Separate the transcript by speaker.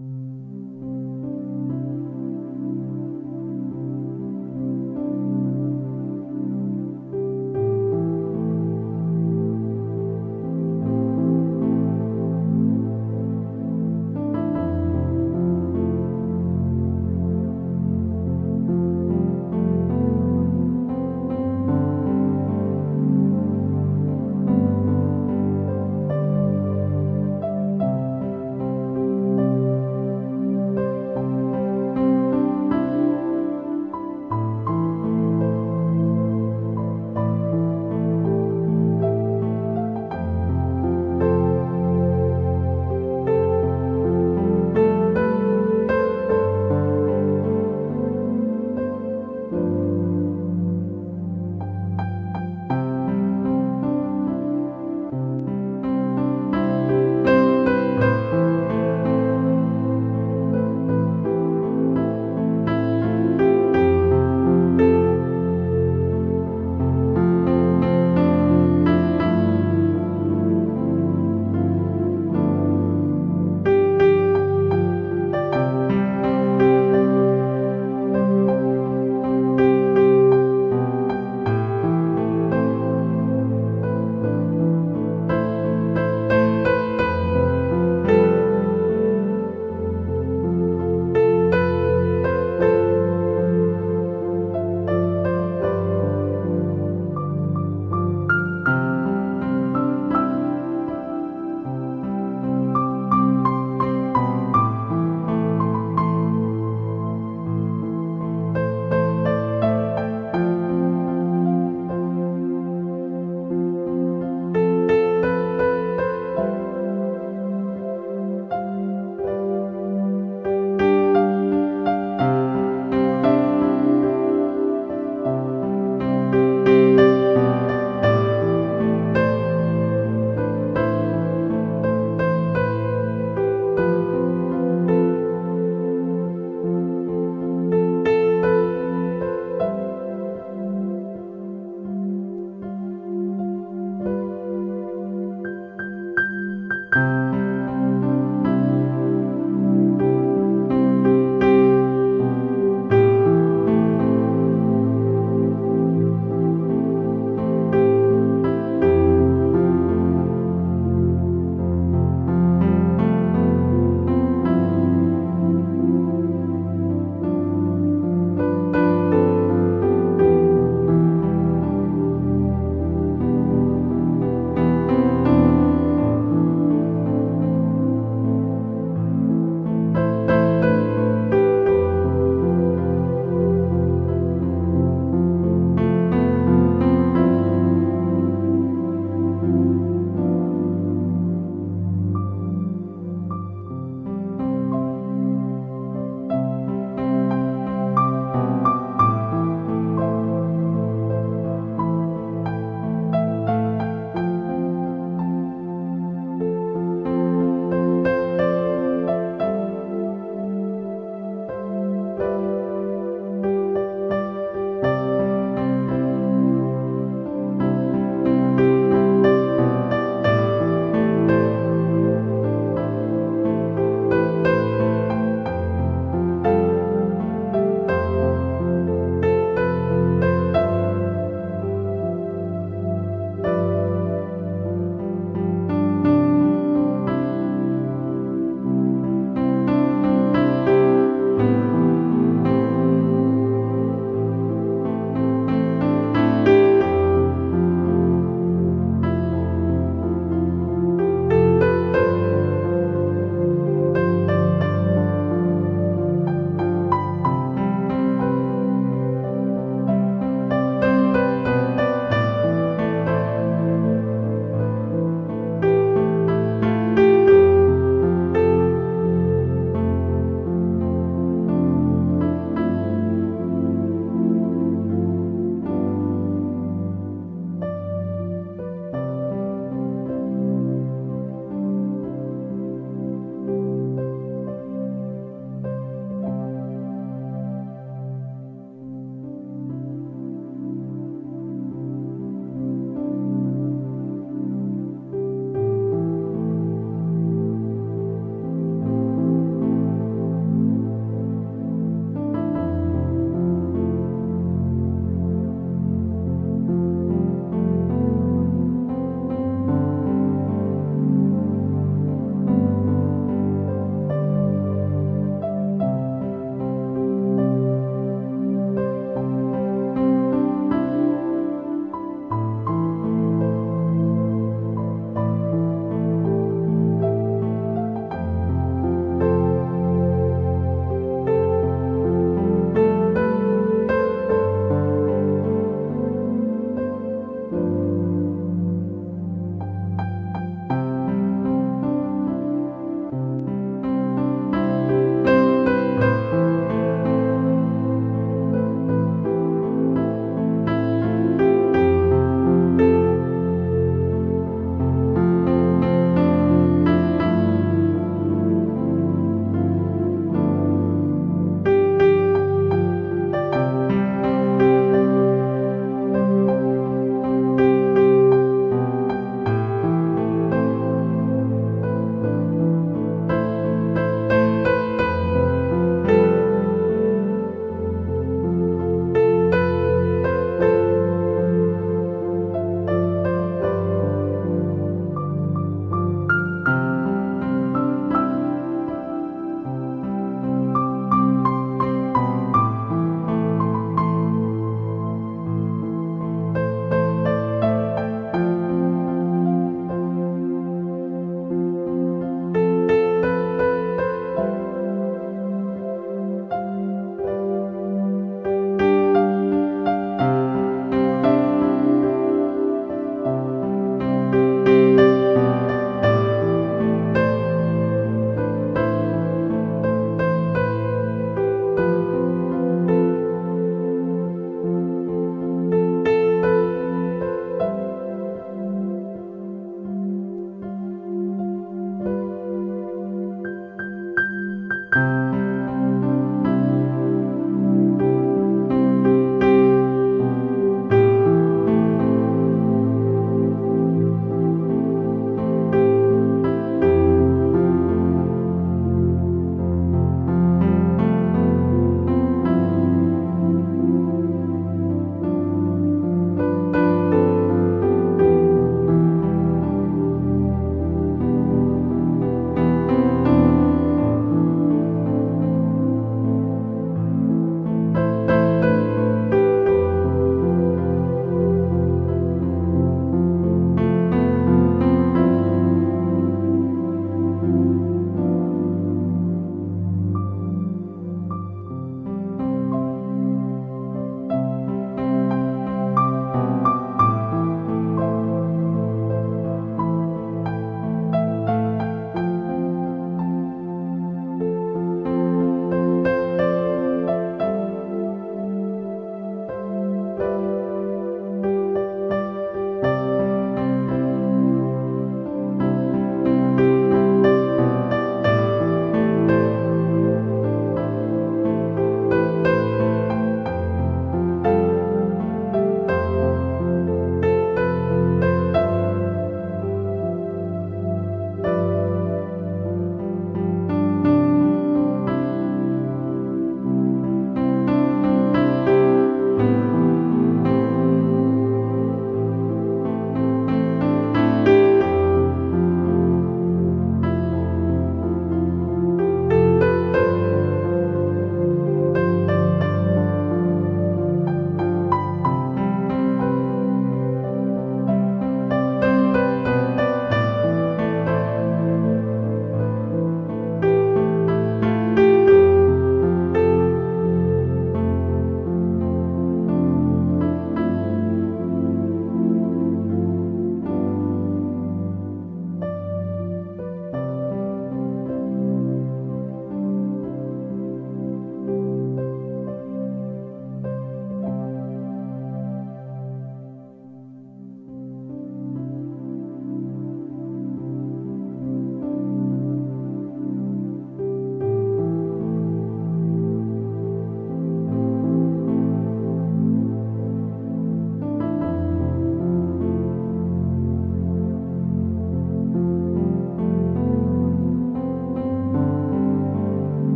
Speaker 1: Mm-hmm.